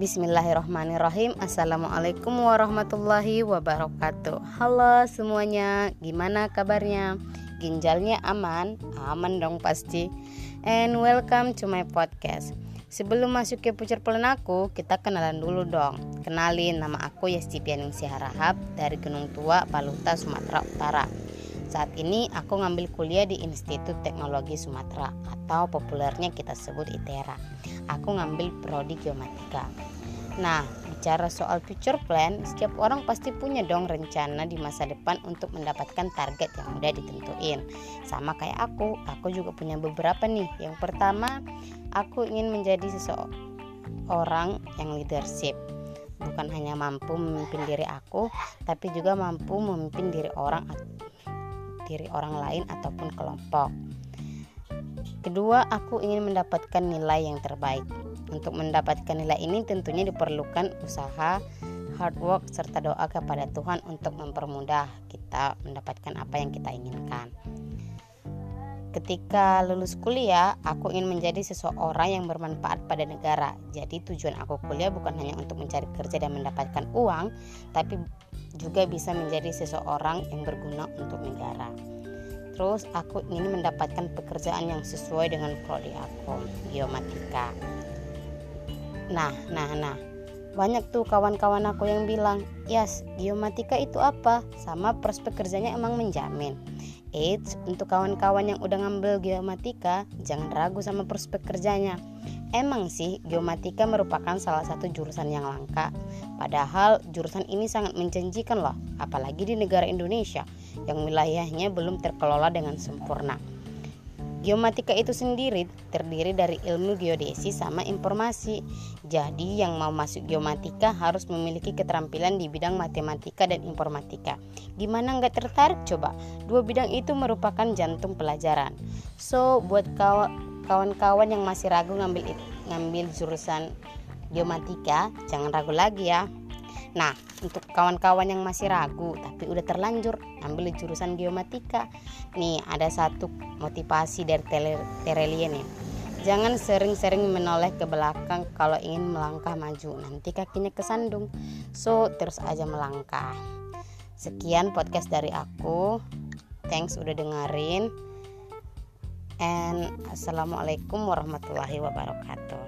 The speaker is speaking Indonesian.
Bismillahirrahmanirrahim. Assalamualaikum warahmatullahi wabarakatuh. Halo semuanya Gimana kabarnya? Ginjalnya aman? Aman dong pasti. And welcome to my podcast. Sebelum masuk ke pucur pelan aku Kita kenalan dulu dong. Kenalin nama aku Yesti Pianingsi Harahap Dari Gunung Tua, Paluta, Sumatera Utara saat ini aku ngambil kuliah di Institut Teknologi Sumatera atau populernya kita sebut ITERA. Aku ngambil prodi geomatika. Nah, bicara soal future plan, setiap orang pasti punya dong rencana di masa depan untuk mendapatkan target yang udah ditentuin. Sama kayak aku, aku juga punya beberapa nih. Yang pertama, aku ingin menjadi seseorang yang leadership bukan hanya mampu memimpin diri aku, tapi juga mampu memimpin diri orang diri orang lain ataupun kelompok. Kedua, aku ingin mendapatkan nilai yang terbaik. Untuk mendapatkan nilai ini tentunya diperlukan usaha, hard work, serta doa kepada Tuhan untuk mempermudah kita mendapatkan apa yang kita inginkan. Ketika lulus kuliah, aku ingin menjadi seseorang yang bermanfaat pada negara. Jadi tujuan aku kuliah bukan hanya untuk mencari kerja dan mendapatkan uang, tapi juga bisa menjadi seseorang yang berguna untuk negara. Terus aku ingin mendapatkan pekerjaan yang sesuai dengan prodi aku, geomatika. Nah, nah, nah. Banyak tuh kawan-kawan aku yang bilang, "Yas, geomatika itu apa? Sama prospek kerjanya emang menjamin." Eits, untuk kawan-kawan yang udah ngambil geomatika, jangan ragu sama prospek kerjanya. Emang sih, geomatika merupakan salah satu jurusan yang langka. Padahal jurusan ini sangat menjanjikan loh, apalagi di negara Indonesia yang wilayahnya belum terkelola dengan sempurna. Geomatika itu sendiri terdiri dari ilmu geodesi sama informasi. Jadi yang mau masuk geomatika harus memiliki keterampilan di bidang matematika dan informatika. Gimana nggak tertarik coba? Dua bidang itu merupakan jantung pelajaran. So buat kawan-kawan yang masih ragu ngambil ngambil jurusan geomatika, jangan ragu lagi ya. Nah, untuk kawan-kawan yang masih ragu tapi udah terlanjur ambil jurusan geomatika, nih ada satu motivasi dari Terelie nih. Jangan sering-sering menoleh ke belakang kalau ingin melangkah maju, nanti kakinya kesandung. So, terus aja melangkah. Sekian podcast dari aku. Thanks udah dengerin. And assalamualaikum warahmatullahi wabarakatuh.